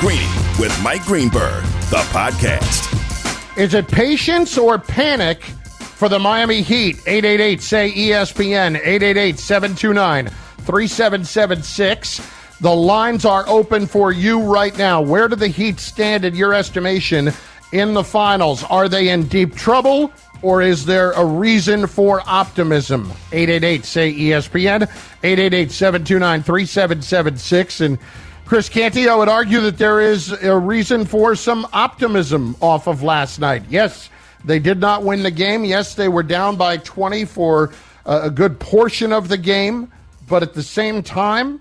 Greeny with Mike Greenberg, the podcast. Is it patience or panic for the Miami Heat? 888 say ESPN, 888 729 3776. The lines are open for you right now. Where do the Heat stand in your estimation in the finals? Are they in deep trouble or is there a reason for optimism? 888 say ESPN, 888 729 3776. And Chris Canty, I would argue that there is a reason for some optimism off of last night. Yes, they did not win the game. Yes, they were down by 20 for a good portion of the game. But at the same time,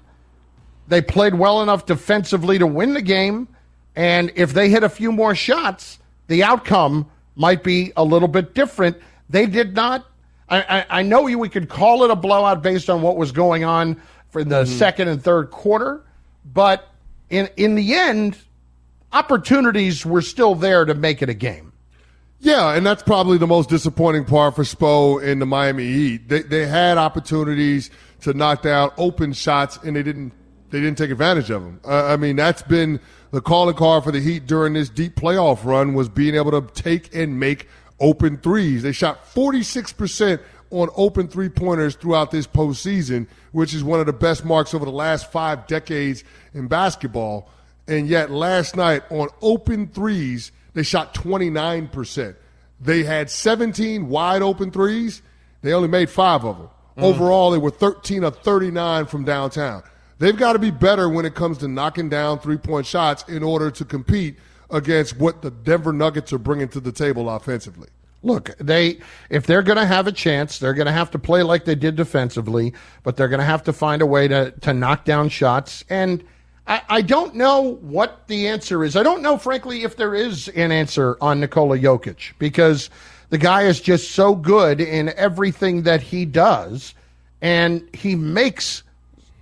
they played well enough defensively to win the game. And if they hit a few more shots, the outcome might be a little bit different. They did not. I, I, I know we could call it a blowout based on what was going on for the mm-hmm. second and third quarter but in in the end, opportunities were still there to make it a game. Yeah, and that's probably the most disappointing part for Spo in the Miami Heat. They they had opportunities to knock down open shots, and they didn't they didn't take advantage of them. Uh, I mean, that's been the calling card for the Heat during this deep playoff run was being able to take and make open threes. They shot 46% on open three pointers throughout this postseason, which is one of the best marks over the last five decades in basketball. And yet, last night on open threes, they shot 29%. They had 17 wide open threes. They only made five of them. Mm. Overall, they were 13 of 39 from downtown. They've got to be better when it comes to knocking down three point shots in order to compete against what the Denver Nuggets are bringing to the table offensively look, they if they're going to have a chance, they're going to have to play like they did defensively, but they're going to have to find a way to to knock down shots. And I, I don't know what the answer is. I don't know, frankly, if there is an answer on Nikola Jokic because the guy is just so good in everything that he does, and he makes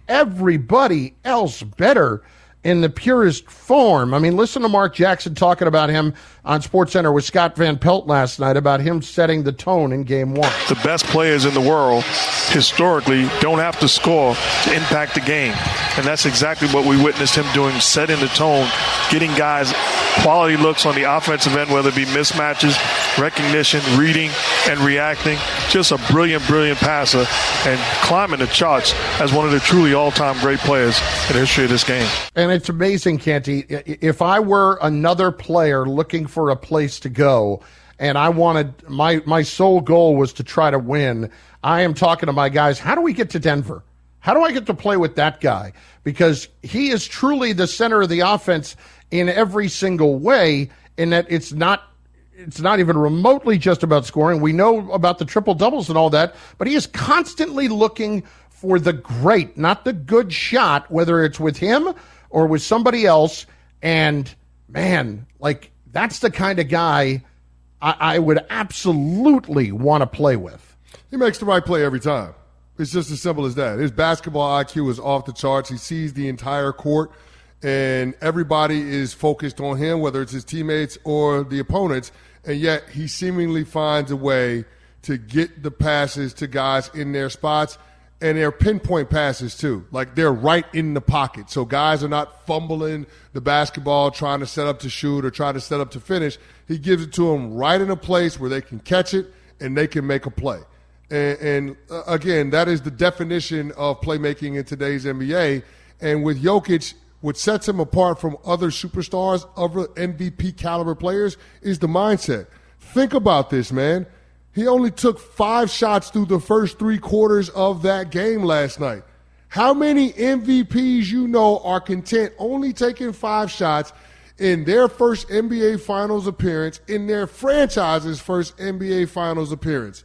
everybody else better in the purest form. I mean, listen to Mark Jackson talking about him on SportsCenter with Scott Van Pelt last night about him setting the tone in game one. The best players in the world historically don't have to score to impact the game. And that's exactly what we witnessed him doing, setting the tone, getting guys quality looks on the offensive end, whether it be mismatches, recognition, reading, and reacting. Just a brilliant, brilliant passer and climbing the charts as one of the truly all time great players in the history of this game. And it's amazing, Canty. If I were another player looking for a place to go, and I wanted my my sole goal was to try to win. I am talking to my guys. How do we get to Denver? How do I get to play with that guy? Because he is truly the center of the offense in every single way. In that it's not it's not even remotely just about scoring. We know about the triple doubles and all that, but he is constantly looking for the great, not the good shot, whether it's with him or with somebody else. And man, like that's the kind of guy I, I would absolutely want to play with. He makes the right play every time. It's just as simple as that. His basketball IQ is off the charts. He sees the entire court, and everybody is focused on him, whether it's his teammates or the opponents. And yet, he seemingly finds a way to get the passes to guys in their spots and they're pinpoint passes too. Like they're right in the pocket. So guys are not fumbling the basketball trying to set up to shoot or try to set up to finish. He gives it to them right in a place where they can catch it and they can make a play. And, and uh, again, that is the definition of playmaking in today's NBA. And with Jokic, what sets him apart from other superstars, other MVP caliber players, is the mindset. Think about this, man. He only took five shots through the first three quarters of that game last night. How many MVPs you know are content only taking five shots in their first NBA Finals appearance, in their franchise's first NBA Finals appearance?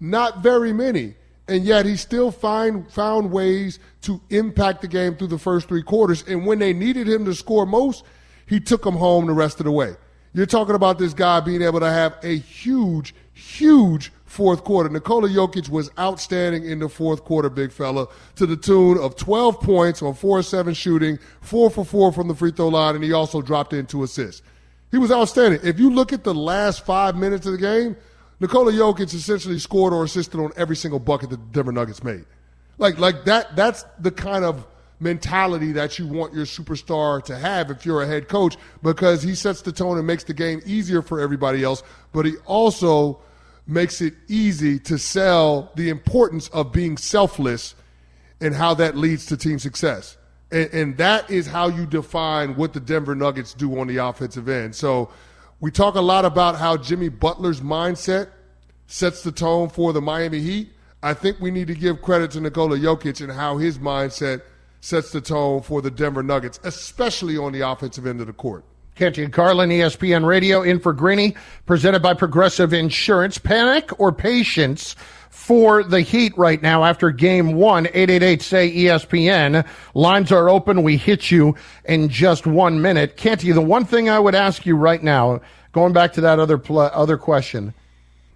Not very many. And yet he still find, found ways to impact the game through the first three quarters. And when they needed him to score most, he took them home the rest of the way. You're talking about this guy being able to have a huge, huge fourth quarter. Nikola Jokic was outstanding in the fourth quarter, big fella, to the tune of 12 points on 4 7 shooting, 4 for 4 from the free throw line, and he also dropped in two assists. He was outstanding. If you look at the last five minutes of the game, Nikola Jokic essentially scored or assisted on every single bucket that the Denver Nuggets made. Like, like that, that's the kind of mentality that you want your superstar to have if you're a head coach because he sets the tone and makes the game easier for everybody else, but he also makes it easy to sell the importance of being selfless and how that leads to team success. And, and, that is how you define what the Denver Nuggets do on the offensive end. So we talk a lot about how Jimmy Butler's mindset sets the tone for the Miami Heat. I think we need to give credit to Nikola Jokic and how his mindset sets the tone for the Denver Nuggets, especially on the offensive end of the court. Canty and Carlin, ESPN Radio, in for Greeny, presented by Progressive Insurance. Panic or patience for the Heat right now after game one. 888 say ESPN. Lines are open. We hit you in just one minute. Canty, the one thing I would ask you right now, going back to that other, pl- other question,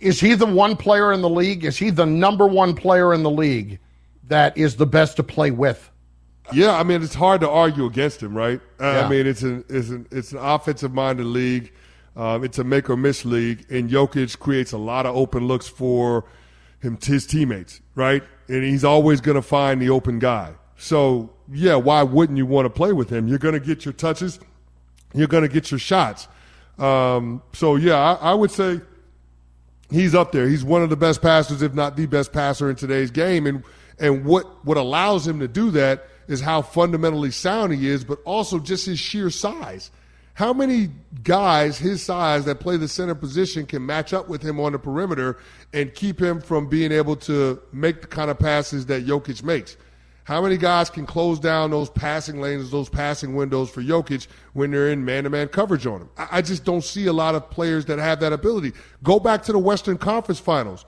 is he the one player in the league? Is he the number one player in the league that is the best to play with? Yeah, I mean it's hard to argue against him, right? Yeah. I mean it's an it's an it's an offensive minded league. Um, it's a make or miss league, and Jokic creates a lot of open looks for him his teammates, right? And he's always going to find the open guy. So yeah, why wouldn't you want to play with him? You're going to get your touches, you're going to get your shots. Um, so yeah, I, I would say he's up there. He's one of the best passers, if not the best passer in today's game, and and what what allows him to do that is how fundamentally sound he is, but also just his sheer size. How many guys his size that play the center position can match up with him on the perimeter and keep him from being able to make the kind of passes that Jokic makes? How many guys can close down those passing lanes, those passing windows for Jokic when they're in man to man coverage on him? I just don't see a lot of players that have that ability. Go back to the Western Conference Finals.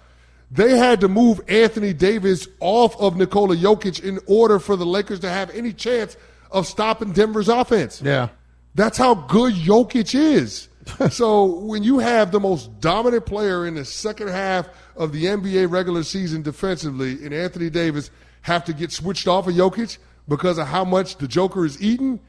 They had to move Anthony Davis off of Nikola Jokic in order for the Lakers to have any chance of stopping Denver's offense. Yeah. That's how good Jokic is. so when you have the most dominant player in the second half of the NBA regular season defensively and Anthony Davis have to get switched off of Jokic because of how much the Joker is eating,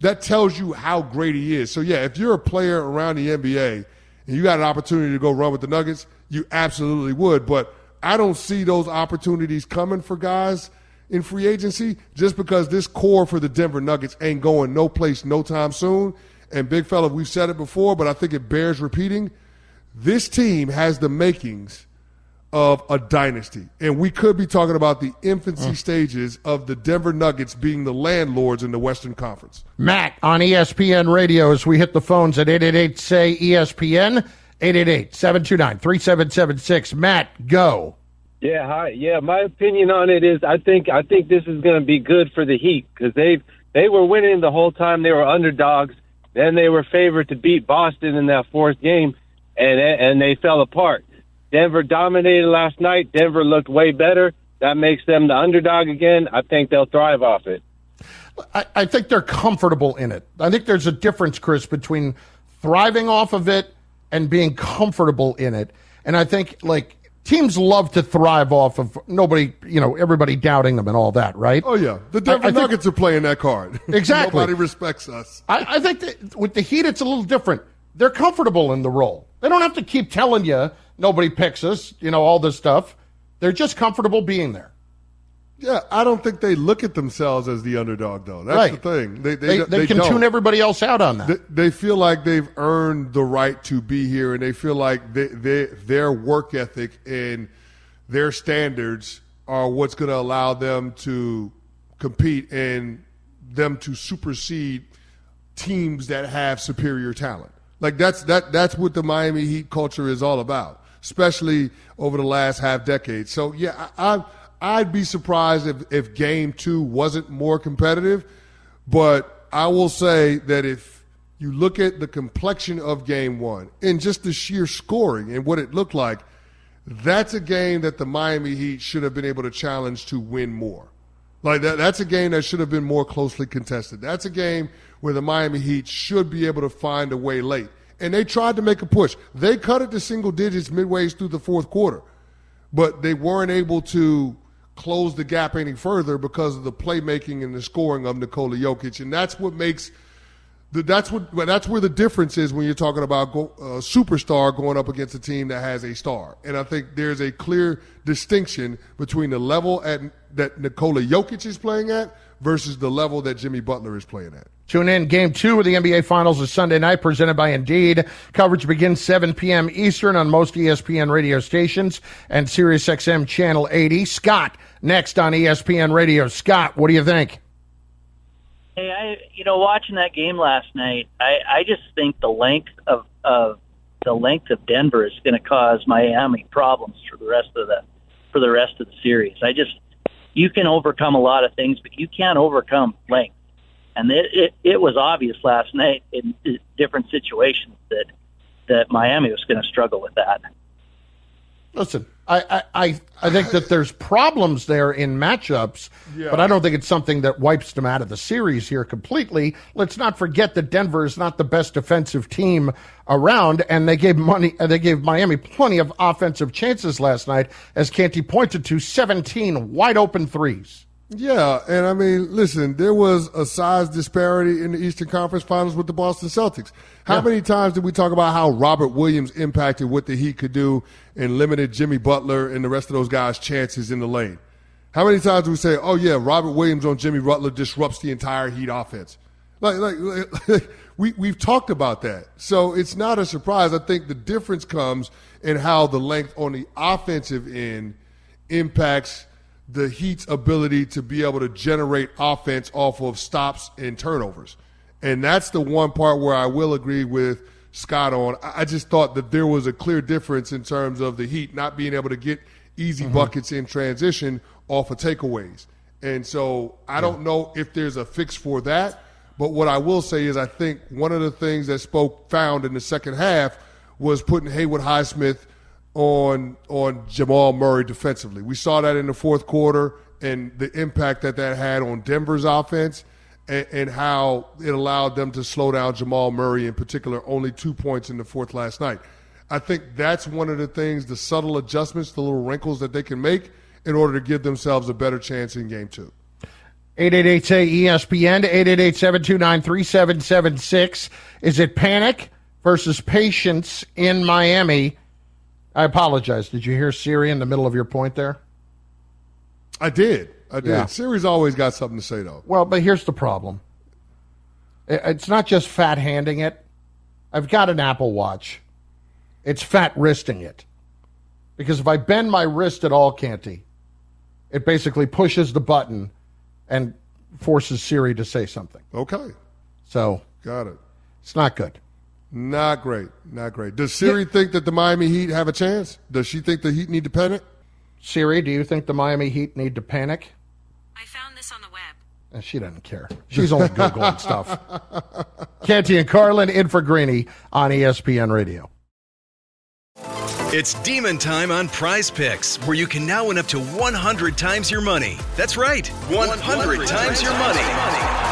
that tells you how great he is. So yeah, if you're a player around the NBA and you got an opportunity to go run with the Nuggets – you absolutely would. But I don't see those opportunities coming for guys in free agency just because this core for the Denver Nuggets ain't going no place no time soon. And big fella, we've said it before, but I think it bears repeating. This team has the makings of a dynasty. And we could be talking about the infancy mm. stages of the Denver Nuggets being the landlords in the Western Conference. Matt on ESPN Radio as we hit the phones at 888 say ESPN. 888-729-3776. Matt, go. Yeah, hi. Yeah, my opinion on it is I think I think this is going to be good for the Heat because they they were winning the whole time. They were underdogs. Then they were favored to beat Boston in that fourth game, and and they fell apart. Denver dominated last night. Denver looked way better. That makes them the underdog again. I think they'll thrive off it. I, I think they're comfortable in it. I think there's a difference, Chris, between thriving off of it and being comfortable in it. And I think like teams love to thrive off of nobody, you know, everybody doubting them and all that, right? Oh yeah, the Denver I, I Nuggets think, are playing that card. Exactly. nobody respects us. I, I think that with the Heat, it's a little different. They're comfortable in the role. They don't have to keep telling you nobody picks us, you know, all this stuff. They're just comfortable being there. Yeah, I don't think they look at themselves as the underdog, though. That's right. the thing. They they, they, they, can don't. tune everybody else out on that. They, they, feel like they've earned the right to be here, and they feel like they, they, their work ethic and their standards are what's going to allow them to compete and them to supersede teams that have superior talent. Like that's that that's what the Miami Heat culture is all about, especially over the last half decade. So yeah, I, I I'd be surprised if, if game two wasn't more competitive. But I will say that if you look at the complexion of game one and just the sheer scoring and what it looked like, that's a game that the Miami Heat should have been able to challenge to win more. Like that, that's a game that should have been more closely contested. That's a game where the Miami Heat should be able to find a way late. And they tried to make a push. They cut it to single digits midways through the fourth quarter, but they weren't able to close the gap any further because of the playmaking and the scoring of Nikola Jokic, and that's what makes the, that's what that's where the difference is when you're talking about go, a superstar going up against a team that has a star. And I think there's a clear distinction between the level at that Nikola Jokic is playing at versus the level that Jimmy Butler is playing at. Tune in. Game two of the NBA Finals is Sunday night, presented by Indeed. Coverage begins 7 p.m. Eastern on most ESPN radio stations and SiriusXM Channel 80. Scott, next on ESPN Radio. Scott, what do you think? Hey, I you know watching that game last night, I I just think the length of of the length of Denver is going to cause Miami problems for the rest of the for the rest of the series. I just you can overcome a lot of things, but you can't overcome length. And it it, it was obvious last night in different situations that that Miami was going to struggle with that. Listen, I, I, I think that there's problems there in matchups, yeah. but I don't think it's something that wipes them out of the series here completely. Let's not forget that Denver is not the best defensive team around, and they gave money, they gave Miami plenty of offensive chances last night, as Canty pointed to, 17 wide open threes. Yeah, and I mean, listen, there was a size disparity in the Eastern Conference Finals with the Boston Celtics. How yeah. many times did we talk about how Robert Williams impacted what the Heat could do and limited Jimmy Butler and the rest of those guys' chances in the lane? How many times do we say, "Oh yeah, Robert Williams on Jimmy Butler disrupts the entire Heat offense"? Like, like, like we we've talked about that, so it's not a surprise. I think the difference comes in how the length on the offensive end impacts the Heat's ability to be able to generate offense off of stops and turnovers. And that's the one part where I will agree with Scott on. I just thought that there was a clear difference in terms of the Heat not being able to get easy mm-hmm. buckets in transition off of takeaways. And so I don't know if there's a fix for that. But what I will say is I think one of the things that Spo found in the second half was putting Haywood Highsmith – on on Jamal Murray defensively. We saw that in the fourth quarter and the impact that that had on Denver's offense and, and, how it allowed them to slow down Jamal Murray in particular. Only two points in the fourth last night. I think that's one of the things, the subtle adjustments, the little wrinkles that they can make in order to give themselves a better chance in game two. 888 say ESPN 888 729 3776. Is it panic versus patience in Miami? I apologize. Did you hear Siri in the middle of your point there? I did. I did. Yeah. Siri's always got something to say, though. Well, but here's the problem. It's not just fat handing it. I've got an Apple Watch. It's fat wristing it. Because if I bend my wrist at all, Canty, it basically pushes the button and forces Siri to say something. Okay. So. Got it. It's not good. Not great. Not great. Does Siri yeah. think that the Miami Heat have a chance? Does she think the Heat need to panic? Siri, do you think the Miami Heat need to panic? I found this on the web. And uh, she doesn't care. She's only Googling stuff. Canty and Carlin in for Greeny on ESPN Radio. It's demon time on prize picks, where you can now win up to 100 times your money. That's right, 100, 100 times your money.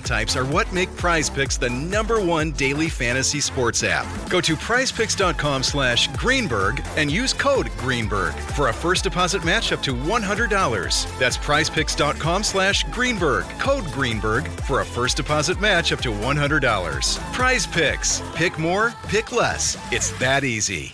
types are what make Prize Picks the number one daily fantasy sports app. Go to prizepicks.com slash Greenberg and use code Greenberg for a first deposit match up to $100. That's prizepicks.com slash Greenberg, code Greenberg for a first deposit match up to $100. Prize Picks. Pick more, pick less. It's that easy.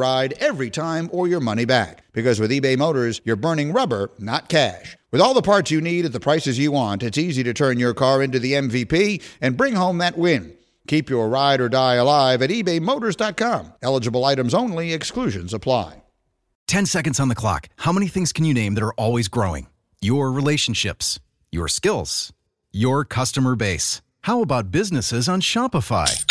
ride every time or your money back. Because with eBay Motors, you're burning rubber, not cash. With all the parts you need at the prices you want, it's easy to turn your car into the MVP and bring home that win. Keep your ride or die alive at ebaymotors.com. Eligible items only, exclusions apply. 10 seconds on the clock. How many things can you name that are always growing? Your relationships Your skills? Your customer base? How about businesses on Shopify?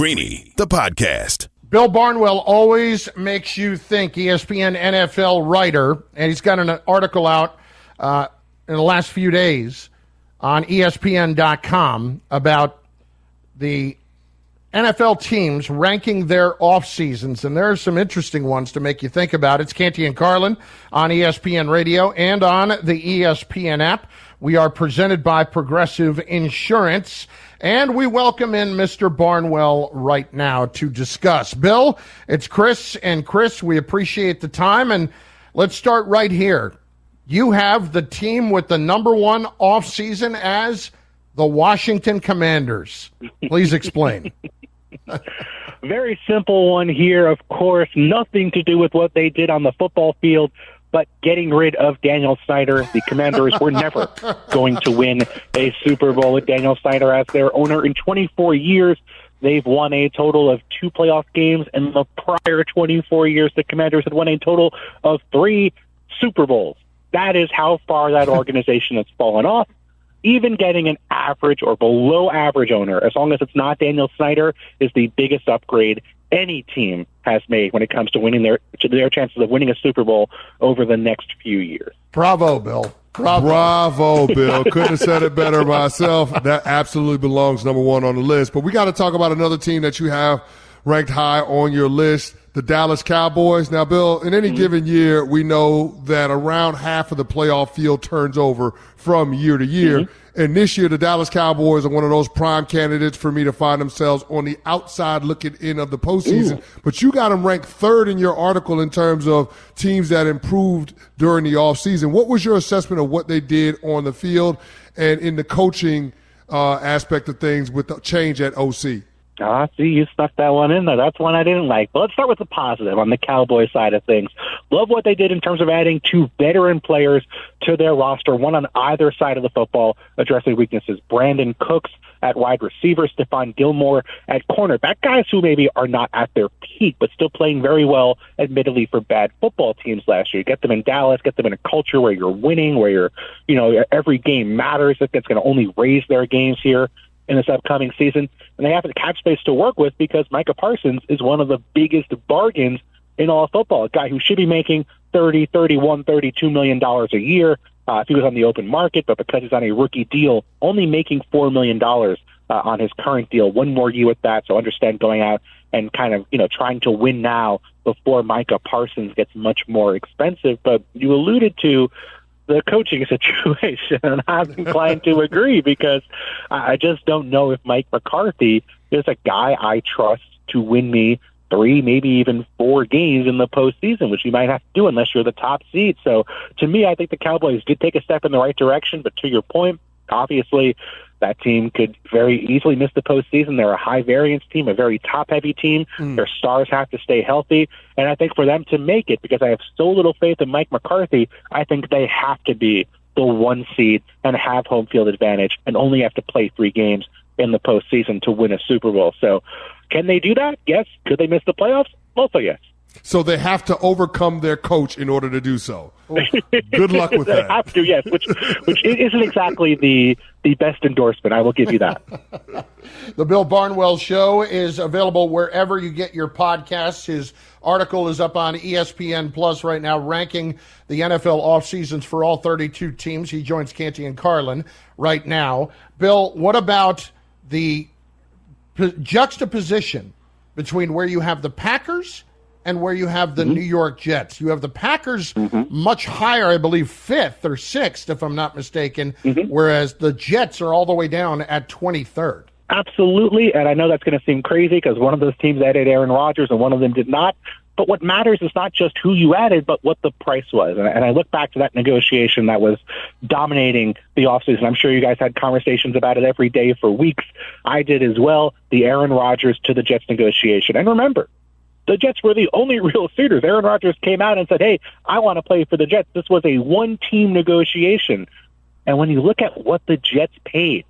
Greeny, the podcast. Bill Barnwell always makes you think, ESPN NFL writer, and he's got an article out uh, in the last few days on ESPN.com about the NFL teams ranking their off seasons, and there are some interesting ones to make you think about. It's Canty and Carlin on ESPN Radio and on the ESPN app. We are presented by Progressive Insurance, and we welcome in Mr. Barnwell right now to discuss. Bill, it's Chris, and Chris, we appreciate the time, and let's start right here. You have the team with the number one off season as the Washington Commanders. Please explain. Very simple one here, of course, nothing to do with what they did on the football field, but getting rid of Daniel Snyder. The Commanders were never going to win a Super Bowl with Daniel Snyder as their owner in 24 years. They've won a total of two playoff games. In the prior 24 years, the Commanders had won a total of three Super Bowls. That is how far that organization has fallen off even getting an average or below average owner, as long as it's not Daniel Snyder, is the biggest upgrade any team has made when it comes to winning their to their chances of winning a Super Bowl over the next few years. Bravo, Bill. Bravo. Bravo, Bill. Couldn't have said it better myself. That absolutely belongs number one on the list. But we got to talk about another team that you have ranked high on your list, the Dallas Cowboys. Now, Bill, in any mm-hmm. given year, we know that around half of the playoff field turns over from year to year. Mm-hmm. And this year, the Dallas Cowboys are one of those prime candidates for me to find themselves on the outside looking in of the postseason. Ooh. But you got them ranked third in your article in terms of teams that improved during the offseason. What was your assessment of what they did on the field and in the coaching uh, aspect of things with the change at OC? Ah, see, you stuck that one in there. That's one I didn't like. But let's start with the positive on the Cowboys side of things. Love what they did in terms of adding two veteran players to their roster, one on either side of the football, addressing weaknesses. Brandin Cooks at wide receiver, Stephon Gilmore at cornerback. Guys who maybe are not at their peak, but still playing very well, admittedly, for bad football teams last year. Get them in Dallas, get them in a culture where you're winning, where you're, you know, every game matters. That's going to only raise their games here in this upcoming season, and they have the cap space to work with because Micah Parsons is one of the biggest bargains in all football. A guy who should be making thirty, thirty-one, thirty-two million dollars a year uh, if he was on the open market, but because he's on a rookie deal, only making four million dollars uh, on his current deal. One more year with that, so understand going out and kind of you know trying to win now before Micah Parsons gets much more expensive. But you alluded to the coaching situation, and I'm inclined to agree because I just don't know if Mike McCarthy is a guy I trust to win me three, maybe even four games in the postseason, which you might have to do unless you're the top seed. So to me, I think the Cowboys did take a step in the right direction, but to your point, obviously that team could very easily miss the postseason. They're a high variance team, a very top heavy team. Mm. Their stars have to stay healthy. And I think for them to make it, because I have so little faith in Mike McCarthy, I think they have to be the one seed and have home field advantage and only have to play three games in the postseason to win a Super Bowl. So can they do that? Yes. Could they miss the playoffs? Also yes. So they have to overcome their coach in order to do so. Good luck with that. they have to, yes, which which isn't exactly the the best endorsement. I will give you that. the Bill Barnwell Show is available wherever you get your podcasts. His article is up on ESPN Plus right now, ranking the NFL off seasons for all 32 teams. He joins Canty and Carlin right now. Bill, what about the juxtaposition between where you have the Packers? And where you have the mm-hmm. New York Jets. You have the Packers mm-hmm. much higher, I believe, fifth or sixth, if I'm not mistaken, mm-hmm. whereas the Jets are all the way down at 23rd. Absolutely, and I know that's going to seem crazy because one of those teams added Aaron Rodgers and one of them did not. But what matters is not just who you added, but what the price was. And, and I look back to that negotiation that was dominating the offseason. I'm sure you guys had conversations about it every day for weeks. I did as well. The Aaron Rodgers to the Jets negotiation. And remember, the Jets were the only real suitors. Aaron Rodgers came out and said, Hey, I want to play for the Jets. This was a one team negotiation. And when you look at what the Jets paid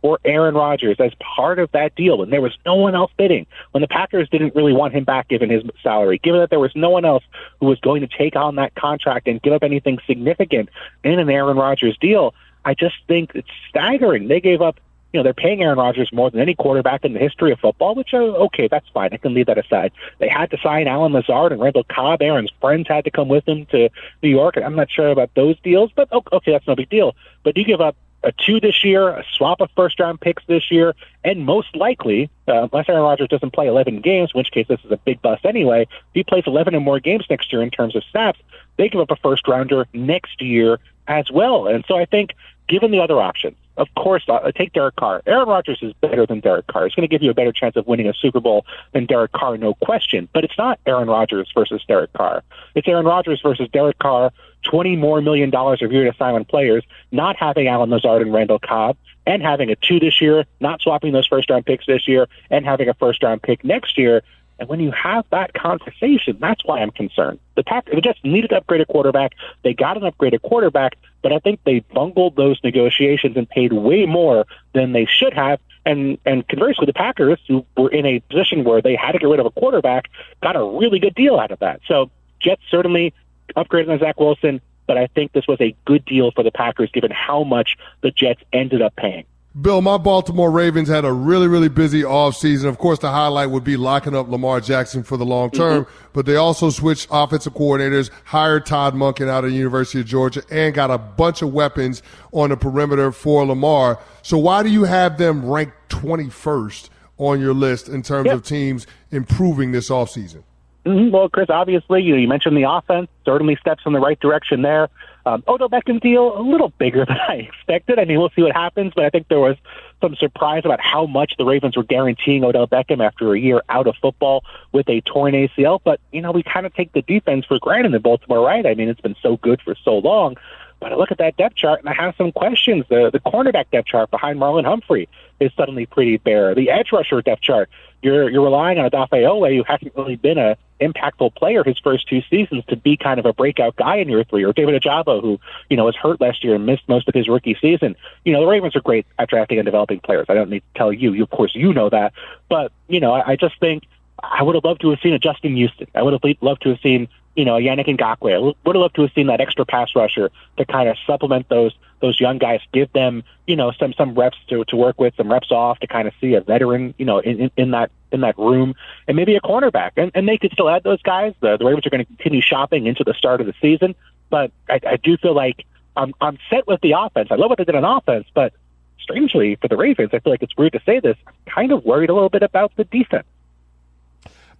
for Aaron Rodgers as part of that deal, and there was no one else bidding, when the Packers didn't really want him back given his salary, given that there was no one else who was going to take on that contract and give up anything significant in an Aaron Rodgers deal, I just think it's staggering. They gave up you know, they're paying Aaron Rodgers more than any quarterback in the history of football, which, uh, okay, that's fine. I can leave that aside. They had to sign Allen Lazard and Randall Cobb. Aaron's friends had to come with him to New York. I'm not sure about those deals, but okay, that's no big deal. But you give up a two this year, a swap of first round picks this year, and most likely, uh, unless Aaron Rodgers doesn't play 11 games, in which case this is a big bust anyway, if he plays 11 or more games next year in terms of snaps, they give up a first rounder next year as well. And so I think, given the other options, of course, uh, take Derek Carr. Aaron Rodgers is better than Derek Carr. He's going to give you a better chance of winning a Super Bowl than Derek Carr, no question. But it's not Aaron Rodgers versus Derek Carr. It's Aaron Rodgers versus Derek Carr, 20 more million dollars a year to silent players, not having Allen Lazard and Randall Cobb, and having a two this year, not swapping those first round picks this year, and having a first round pick next year. And when you have that conversation, that's why I'm concerned. The Pack, they just needed to upgrade a quarterback. They got an upgraded quarterback, but I think they bungled those negotiations and paid way more than they should have. And and conversely, the Packers, who were in a position where they had to get rid of a quarterback, got a really good deal out of that. So Jets certainly upgraded on Zach Wilson, but I think this was a good deal for the Packers given how much the Jets ended up paying. Bill, my Baltimore Ravens had a really, really busy offseason. Of course, the highlight would be locking up Lamar Jackson for the long term, mm-hmm. but they also switched offensive coordinators, hired Todd Monken out of the University of Georgia, and got a bunch of weapons on the perimeter for Lamar. So why do you have them ranked 21st on your list in terms yep. of teams improving this offseason? Mm-hmm. Well, Chris, obviously, you mentioned the offense, certainly steps in the right direction there. Um, Odell Beckham deal, a little bigger than I expected. I mean, we'll see what happens, but I think there was some surprise about how much the Ravens were guaranteeing Odell Beckham after a year out of football with a torn ACL. But, you know, we kind of take the defense for granted in Baltimore, right? I mean, it's been so good for so long. But I look at that depth chart and I have some questions. The the cornerback depth chart behind Marlon Humphrey is suddenly pretty bare. The edge rusher depth chart, you're you're relying on Oweh, who hasn't really been a impactful player his first two seasons, to be kind of a breakout guy in year three, or David Ojabo, who you know was hurt last year and missed most of his rookie season. You know the Ravens are great at drafting and developing players. I don't need to tell you. you of course, you know that. But you know, I, I just think I would have loved to have seen a Justin Houston. I would have loved to have seen you know, Yannick Ngakoue. I would have loved to have seen that extra pass rusher to kind of supplement those those young guys, give them, you know, some some reps to to work with, some reps off to kind of see a veteran, you know, in, in that in that room, and maybe a cornerback, and, and they could still add those guys. The, the Ravens are going to continue shopping into the start of the season, but I, I do feel like I'm I'm set with the offense. I love what they did on offense, but strangely for the Ravens, I feel like it's weird to say this. I'm kind of worried a little bit about the defense.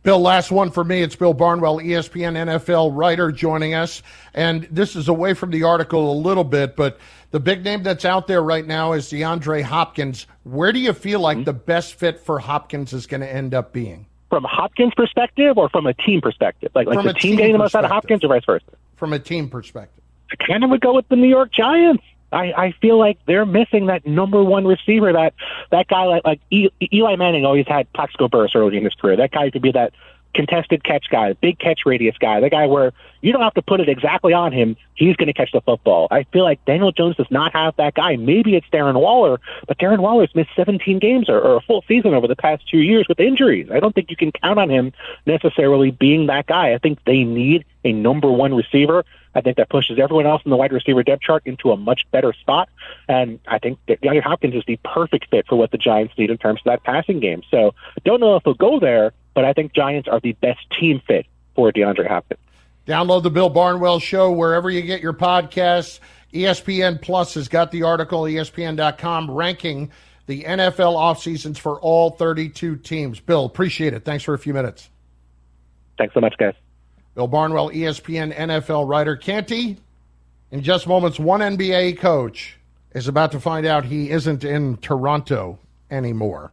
Bill, last one for me. It's Bill Barnwell, ESPN NFL writer, joining us. And this is away from the article a little bit, but the big name that's out there right now is DeAndre Hopkins. Where do you feel like mm-hmm. the best fit for Hopkins is going to end up being? From Hopkins' perspective or from a team perspective? Like, like the team, team getting the most out of Hopkins or vice versa? From a team perspective. I kind of would go with the New York Giants. I, I feel like they're missing that number one receiver. That that guy like like Eli Manning always had Plaxico Burress early in his career. That guy could be that contested catch guy, big catch radius guy, the guy where you don't have to put it exactly on him. He's going to catch the football. I feel like Daniel Jones does not have that guy. Maybe it's Darren Waller, but Darren Waller's missed 17 games or, or a full season over the past two years with injuries. I don't think you can count on him necessarily being that guy. I think they need a number one receiver. I think that pushes everyone else in the wide receiver depth chart into a much better spot. And I think that DeAndre Hopkins is the perfect fit for what the Giants need in terms of that passing game. So don't know if he'll go there, but I think Giants are the best team fit for DeAndre Hopkins. Download the Bill Barnwell Show wherever you get your podcasts. ESPN Plus has got the article, ESPN.com, ranking the NFL off seasons for all 32 teams. Bill, appreciate it. Thanks for a few minutes. Thanks so much, guys. Bill Barnwell, ESPN NFL writer. Canty, in just moments, one NBA coach is about to find out he isn't in Toronto anymore.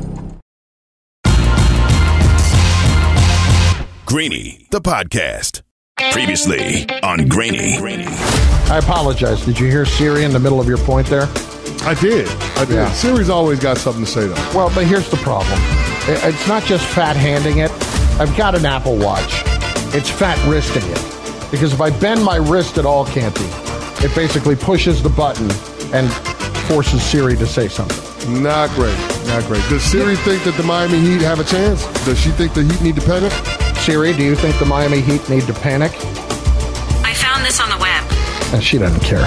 Greeny, the podcast. Previously on Greeny. I apologize. Did you hear Siri in the middle of your point there? I did. I did. Yeah. Siri's always got something to say though. Well, but here's the problem. It's not just fat handing it. I've got an Apple Watch. It's fat wristing it. Because if I bend my wrist at all, Canty, it basically pushes the button and forces Siri to say something. Not great. Not great. Does Siri think that the Miami Heat have a chance? Does she think the Heat need to panic? Siri, do you think the Miami Heat need to panic? I found this on the web. And she doesn't care.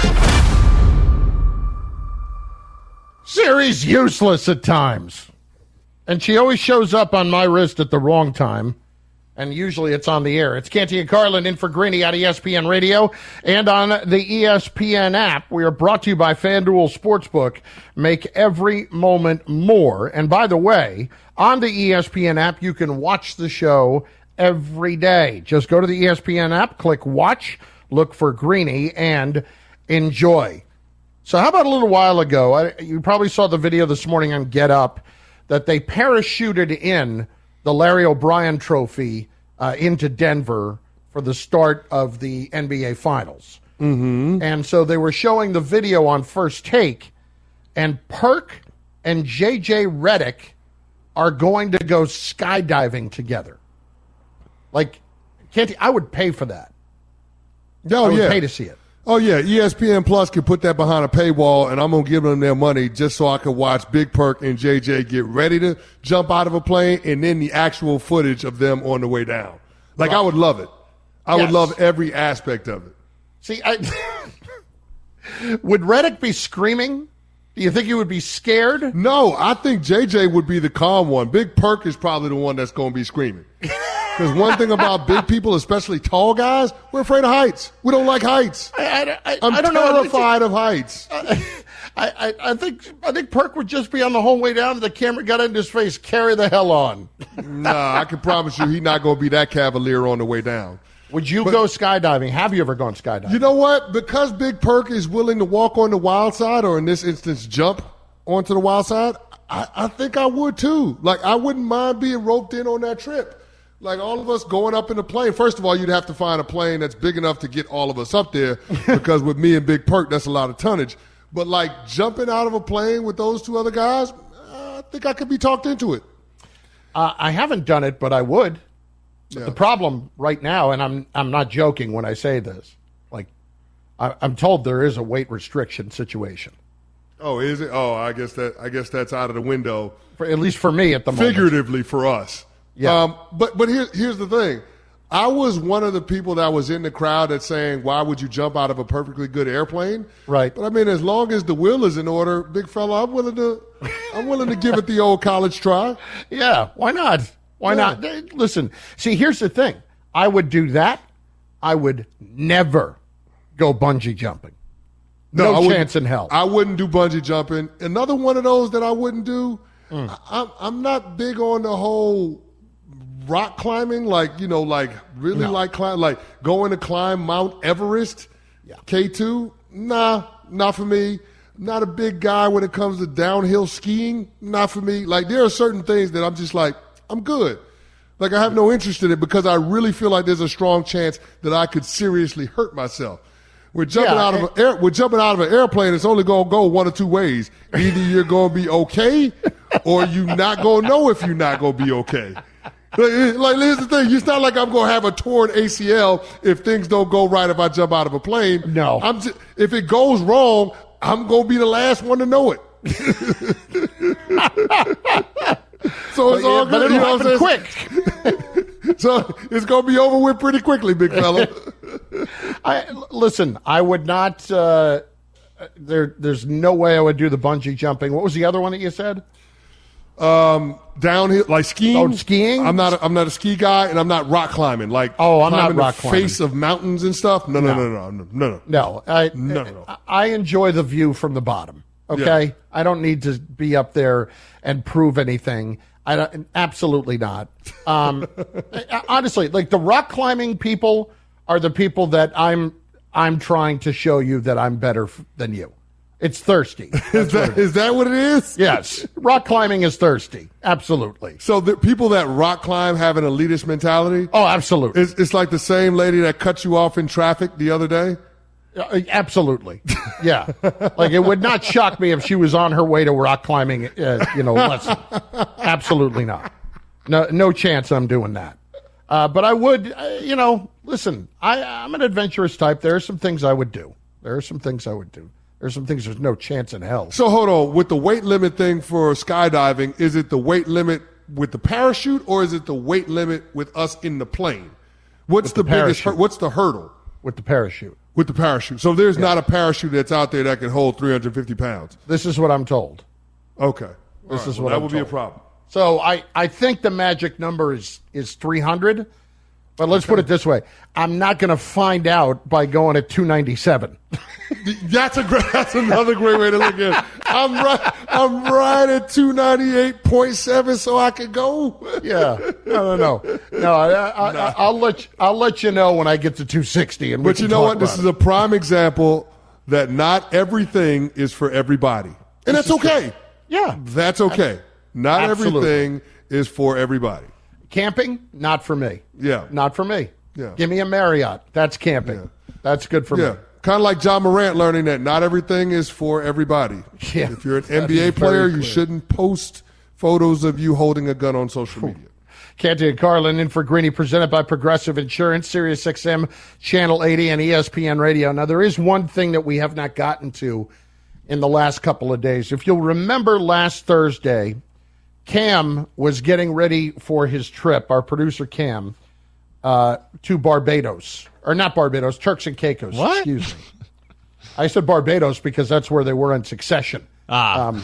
Siri's useless at times. And she always shows up on my wrist at the wrong time. And usually it's on the air. It's Canty and Carlin in for Greeny on ESPN Radio and on the ESPN app. We are brought to you by FanDuel Sportsbook. Make every moment more. And by the way, on the ESPN app, you can watch the show every day. Just go to the ESPN app, click watch, look for Greeny, and enjoy. So, how about a little while ago? I, you probably saw the video this morning on Get Up that they parachuted in the Larry O'Brien Trophy uh, into Denver for the start of the NBA Finals. Mm-hmm. And so they were showing the video on first take, and Perk and JJ Redick are going to go skydiving together. Like, can't I would pay for that. Oh I would yeah. pay to see it. Oh yeah, ESPN Plus can put that behind a paywall, and I'm gonna give them their money just so I can watch Big Perk and JJ get ready to jump out of a plane, and then the actual footage of them on the way down. Like I would love it. I Yes. would love every aspect of it. See, I, would Redick be screaming? Do you think he would be scared? No, I think JJ would be the calm one. Big Perk is probably the one that's going to be screaming. Because one thing about big people, especially tall guys, we're afraid of heights. We don't like heights. I, I, I'm I don't know. terrified of heights. I, I, I think I think Perk would just be on the whole way down. The camera got into his face. Carry the hell on. nah, I can promise you, he's not going to be that cavalier on the way down. Would you go skydiving? Have you ever gone skydiving? You know what? Because Big Perk is willing to walk on the wild side, or in this instance, jump onto the wild side, I, I think I would too. Like, I wouldn't mind being roped in on that trip. Like, all of us going up in a plane. First of all, you'd have to find a plane that's big enough to get all of us up there, because with me and Big Perk, that's a lot of tonnage. But, like, jumping out of a plane with those two other guys, I think I could be talked into it. Uh, I haven't done it, but I would. But Yeah. The problem right now, and I'm I'm not joking when I say this. Like, I, I'm told there is a weight restriction situation. Oh, is it? Oh, I guess that I guess that's out of the window. For, at least for me at the moment. figuratively for us. Yeah. Um, but but here, here's the thing. I was one of the people that was in the crowd that's saying, "Why would you jump out of a perfectly good airplane?" Right. But I mean, as long as the will is in order, big fella, I'm willing to I'm willing to give it the old college try. Yeah, why not? Why Yeah. not? Listen, see, here's the thing. I would do that. I would never go bungee jumping. No, wouldn't- chance in hell. I wouldn't do bungee jumping. Another one of those that I wouldn't do. Mm. I, I'm not big on the whole rock climbing, like you know, like really No. like climb, like going to climb Mount Everest. Yeah. K two, nah, not for me. Not a big guy when it comes to downhill skiing. Not for me. Like there are certain things that I'm just like, I'm good. Like I have no interest in it because I really feel like there's a strong chance that I could seriously hurt myself. We're jumping Yeah, out of an air, we're jumping out of an airplane. It's only going to go one or two ways. Either you're going to be okay, or you're not gonna know if you're not gonna be okay. Like, like, here's the thing: it's not like I'm gonna have a torn ACL if things don't go right if I jump out of a plane. No, I'm just, if it goes wrong, I'm gonna be the last one to know it. so it's But, all yeah, good. you know happen saying? so it's gonna be over with pretty quickly, big fella. I listen. I would not. Uh, there, there's no way I would do the bungee jumping. What was the other one that you said? Um, downhill, like skiing. Oh, skiing. I'm not. A, I'm not a ski guy, and I'm not rock climbing. Like Oh, I'm not rock the climbing. face of mountains and stuff. No, no, no, no, no, no, no. No, I, No, no, no. I enjoy the view from the bottom. Okay, Yeah. I don't need to be up there and prove anything. I don't, absolutely not. Um, honestly, like the rock climbing people are the people that I'm I'm trying to show you that I'm better f- than you. It's thirsty. Is that is that what it is? Yes, rock climbing is thirsty. Absolutely. So the people that rock climb have an elitist mentality. Oh, absolutely. It's, it's like the same lady that cut you off in traffic the other day. Uh, absolutely. Yeah. like it would not shock me if she was on her way to rock climbing, uh, you know, lesson. Absolutely not. No, no chance I'm doing that. Uh, but I would, uh, you know, listen, I, I'm an adventurous type. There are some things I would do. There are some things I would do. There's some things there's no chance in hell. So hold on, with the weight limit thing for skydiving, is it the weight limit with the parachute, or is it the weight limit with us in the plane? What's With the the, biggest? hur- What's the hurdle With the parachute. with the parachute? So there's not a parachute that's out there that can hold 350 pounds. This is what I'm told. Okay, This All is well, what that I'm would be a problem. So I, I think the magic number is is 300. But let's put it this way: I'm not going to find out by going at 297. That's a great. That's another great way to look at it. I'm right. I'm right at 298.7, so I could go. Yeah, no, no, no, no. I, I, I, I'll let you, I'll let you know when I get to 260. And But you know what? This about is a prime example that not everything is for everybody, and that's This is true. okay. Yeah, That's okay. Not Absolutely. everything is for everybody. Camping not for me. Yeah. not for me. Yeah. Give me a Marriott. That's camping. That's good for Yeah. me. Kind of like Ja Morant learning that not everything is for everybody. Yeah. If you're an That NBA player, you shouldn't post photos of you holding a gun on social media. Canty and Carlin in for Greeny, presented by Progressive Insurance, Sirius XM, Channel 80, and ESPN Radio. Now, there is one thing that we have not gotten to in the last couple of days. If you'll remember last Thursday, Cam was getting ready for his trip, our producer Cam, uh, to Barbados. Or not Barbados, Turks and Caicos. What? Excuse me. I said Barbados because that's where they were in succession. Ah. Um,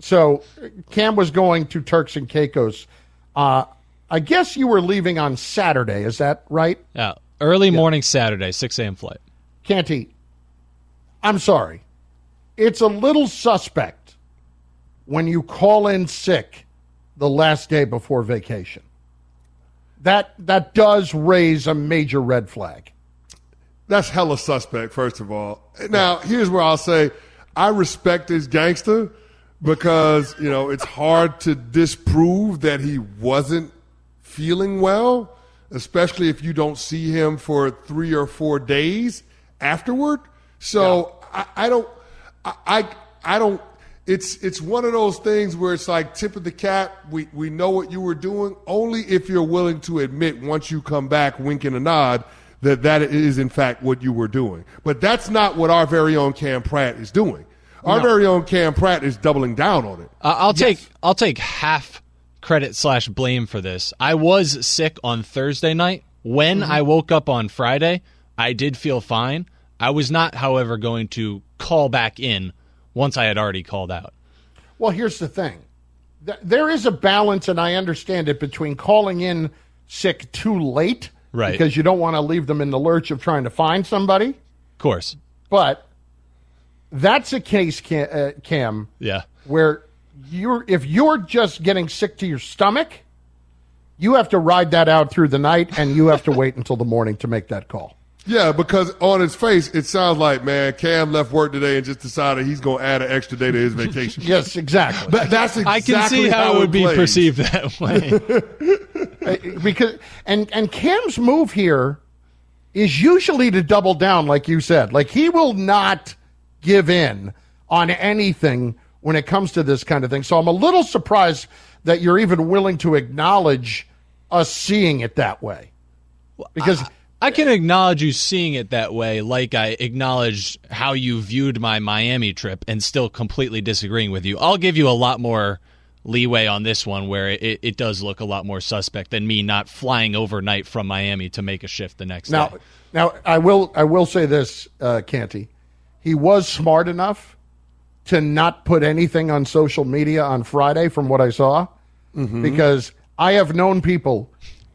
so Cam was going to Turks and Caicos. Uh, I guess you were leaving on Saturday. Is that right? Yeah. Early morning Saturday, 6 a.m. flight. Canty, I'm sorry. It's a little suspect when you call in sick the last day before vacation. That that does raise a major red flag. That's hella suspect, first of all. Now, here's where I'll say I respect this gangster because, you know, it's hard to disprove that he wasn't feeling well, especially if you don't see him for three or four days afterward. So I, I don't, I, I, I don't. It's it's one of those things where it's like tip of the cap. We we know what you were doing. Only if you're willing to admit once you come back, wink and a nod, that that is in fact what you were doing. But that's not what our very own Cam Pratt is doing. Our No. very own Cam Pratt is doubling down on it. Uh, I'll take I'll take half credit slash blame for this. I was sick on Thursday night. When Mm-hmm. I woke up on Friday, I did feel fine. I was not, however, going to call back in once I had already called out. Well, here's the thing. Th- There is a balance, and I understand it, between calling in sick too late, Right. Because you don't want to leave them in the lurch of trying to find somebody. Of course. But that's a case, Cam, uh, Cam Yeah. where you're if you're just getting sick to your stomach, you have to ride that out through the night, and you have to wait until the morning to make that call. Yeah, because on his face, it sounds like man, Cam left work today and just decided he's going to add an extra day to his vacation. Yes, exactly. That- that's exactly I can see how, it would be plays. perceived that way. Uh, because and and Cam's move here is usually to double down, like you said. Like he will not give in on anything when it comes to this kind of thing. So I'm a little surprised that you're even willing to acknowledge us seeing it that way. Because I, I can acknowledge you seeing it that way, like I acknowledged how you viewed my Miami trip and still completely disagreeing with you. I'll give you a lot more leeway on this one where it, it does look a lot more suspect than me not flying overnight from Miami to make a shift the next now, day. Now, I will I will say this, uh, Canty. He was smart enough to not put anything on social media on Friday from what I saw Mhm. because I have known people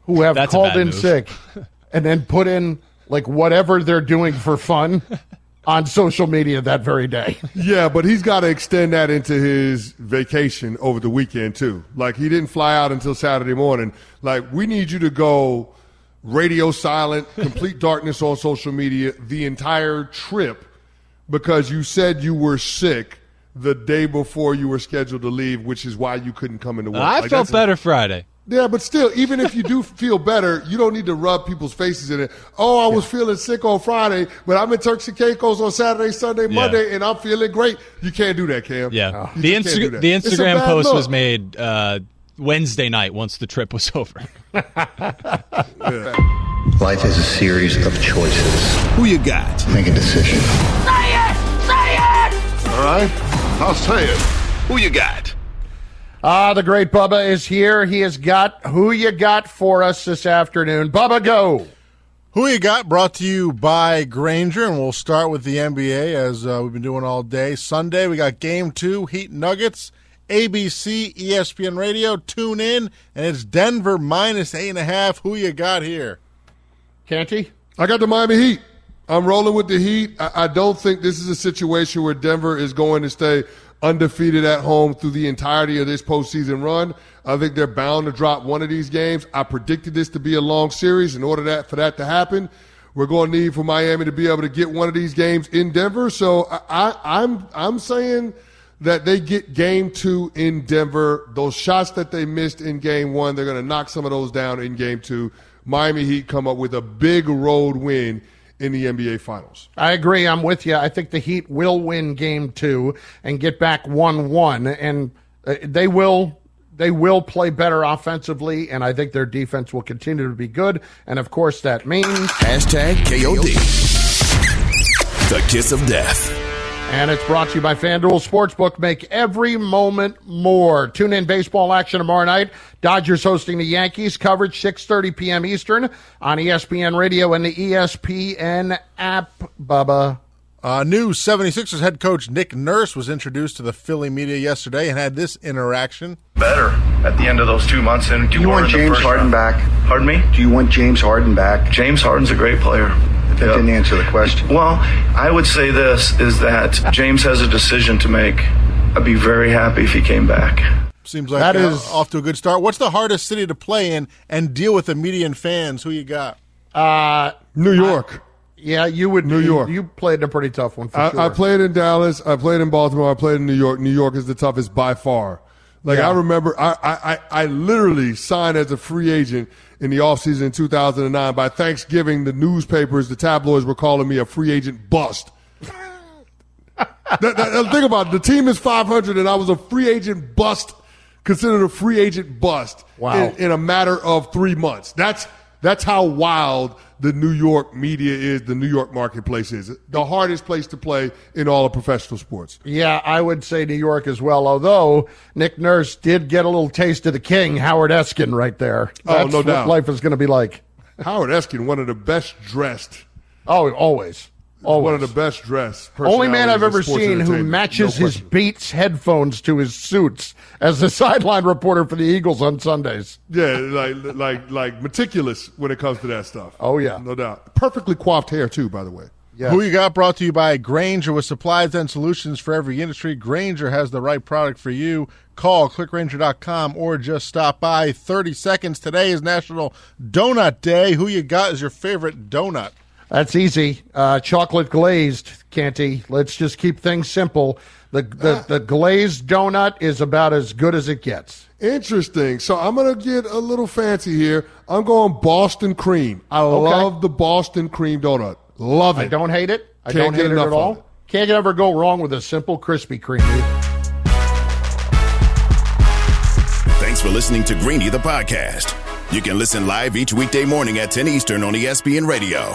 who have That's called in move. sick and then put in like whatever they're doing for fun on social media that very day. Yeah, but he's got to extend that into his vacation over the weekend too. Like he didn't fly out until Saturday morning. Like we need you to go radio silent, complete darkness on social media the entire trip because you said you were sick the day before you were scheduled to leave, which is why you couldn't come into work. I Like, felt that's a- better Friday. Yeah, but still, even if you do feel better, you don't need to rub people's faces in it. Oh, I was feeling sick on Friday, but I'm in Turks and Caicos on Saturday, Sunday, Yeah. Monday, and I'm feeling great. You can't do that, Cam. Yeah, You the just can't do Insta- that. the Instagram post look. was made uh, Wednesday night once the trip was over. Life is a series of choices. Who you got? Make a decision. Say it! Say it! All right, I'll say it. Who you got? Ah, the great Bubba is here. He has got who you got for us this afternoon. Bubba, go. Who you got? Brought to you by Grainger, and we'll start with the NBA as uh, we've been doing all day. Sunday, we got Game Two, Heat Nuggets, ABC, ESPN Radio. Tune in, and it's Denver minus eight and a half. Who you got here? Canty? I got the Miami Heat. I'm rolling with the Heat. I, I don't think this is a situation where Denver is going to stay undefeated at home through the entirety of this postseason run. I think they're bound to drop one of these games. I predicted this to be a long series. In order that for that to happen, we're going to need for Miami to be able to get one of these games in Denver. So I, I, I'm I'm saying that they get game two in Denver. Those shots that they missed in game one, they're going to knock some of those down in game two. Miami Heat come up with a big road win in the NBA Finals. I agree. I'm with you. I think the Heat will win game two and get back 1 1. And uh, they will. They will play better offensively, and I think their defense will continue to be good. And of course, that means Hashtag KOD. The kiss of death. And it's brought to you by FanDuel Sportsbook. Make every moment more. Tune in baseball action tomorrow night. Dodgers hosting the Yankees. Coverage 6.30 p.m. Eastern on ESPN Radio and the ESPN app, Bubba. Uh, new 76ers head coach Nick Nurse was introduced to the Philly media yesterday and had this interaction. better at the end of those two months than Do you want James Harden round. back? Pardon me? Do you want James Harden back? James Harden's a great player. That didn't answer the question. Well, I would say this is that James has a decision to make. I'd be very happy if he came back. Seems like That uh, is- off to a good start. What's the hardest city to play in and deal with the media and fans? Who you got? Uh, New York. yeah, you would. New York. You played a pretty tough one for I, sure. I played in Dallas. I played in Baltimore. I played in New York. New York is the toughest by far. Like Yeah. I remember, I, I, I I literally signed as a free agent in the offseason in 2009. By Thanksgiving, the newspapers, the tabloids were calling me a free agent bust. That- that- think about it. The team is 500, and I was a free agent bust, considered a free agent bust Wow. in, in a matter of three months. That's that's how wild the New York media is. The New York marketplace is the hardest place to play in all of professional sports. yeah, I would say New York as well. Although Nick Nurse did get a little taste of the king, Howard Eskin, right there. Oh, That's no what doubt. life is going to be like. Howard Eskin, one of the best dressed, Oh, always. Always. one of the best dressed. Only man I've ever seen who matches No his. Beats headphones to his suits as the sideline reporter for the Eagles on Sundays. Yeah, like like like meticulous when it comes to that stuff. Oh, yeah. no doubt. Perfectly coiffed hair too, by the way. Yes. Who you got brought to you by Grainger with supplies and solutions for every industry. Grainger has the right product for you. Call clickgrainger.com or just stop by. 30 seconds. Today is National Donut Day. Who you got is your favorite donut? That's easy. Uh, chocolate glazed, Canty. Let's just keep things simple. The, the, the glazed donut is about as good as it gets. Interesting. So I'm gonna get a little fancy here. I'm going Boston cream. I love the Boston cream donut. Love it. I don't hate it. I Can't don't get hate it at all. it. Can't ever go wrong with a simple Krispy Kreme. Thanks for listening to Greeny the podcast. You can listen live each weekday morning at 10 Eastern on ESPN Radio.